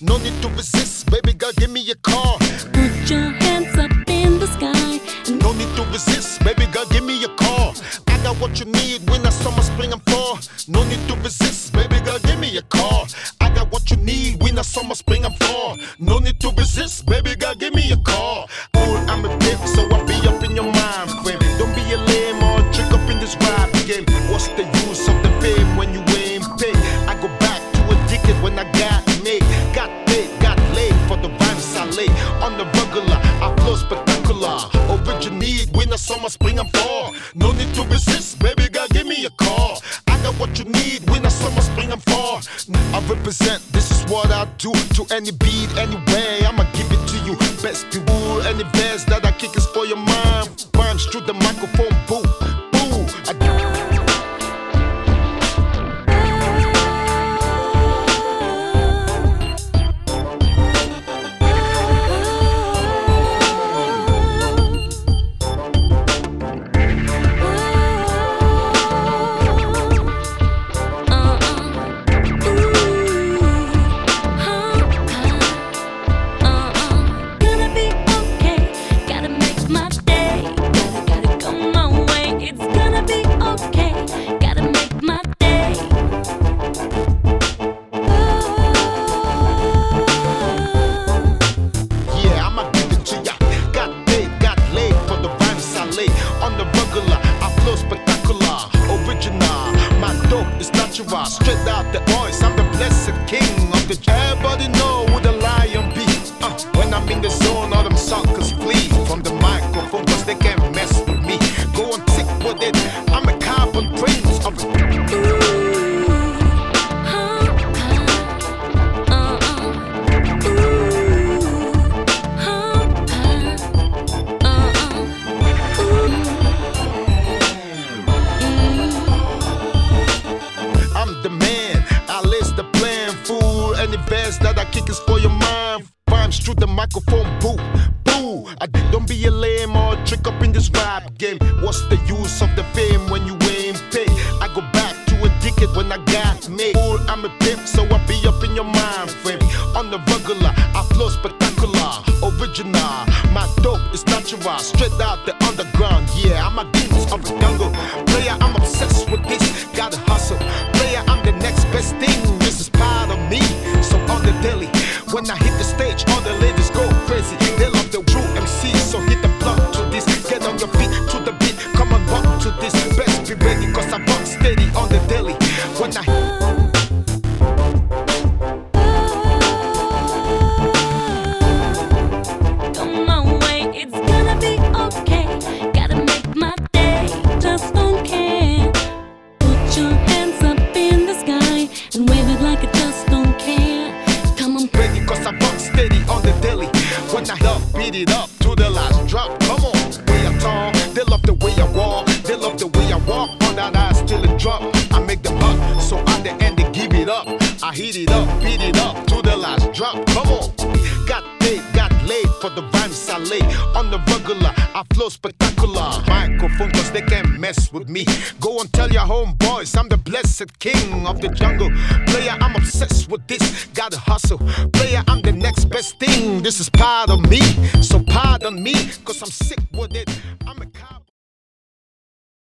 No need to resist, baby girl, give me a call. Put your hands up in the sky. No need to resist, baby girl, give me a call. I got what you need when I summer, spring, and fall. No need spring, and fall. No need to resist, baby girl, give me a call. I got what you need, winter, summer, spring, and fall. I represent, this is what I do. To any beat, anyway, I'ma give it to you. Best be rule, any verse that I kick is for your mind. Rhymes through the microphone, boo, Any that I kick is for your mind. Rhymes through the microphone, boo, boo. I don't be a lame or trick up in this rap game. What's the use of the fame when you ain't paid? I go back to a decade when I got made. Fool, I'm a pimp, so I be up in your mind frame. On the regular, On the daily. When I help beat it up to the last drop. Come on, way I talk. They love the way I walk. They love the way I walk. On that ass till it drop. I make them hot. So at the end they give it up. I heat it up, beat it up to the last drop. Come on. Got paid, got laid for the vibes I lay. On the regular, I flow spectacular. Microphone cause they can't mess with me. Go and tell your homeboys I'm the blessed king of the jungle. Player, I'm obsessed with this. Gotta hustle. Player, I'm the next best thing. This is part of me. So pardon me, cause I'm sick with it.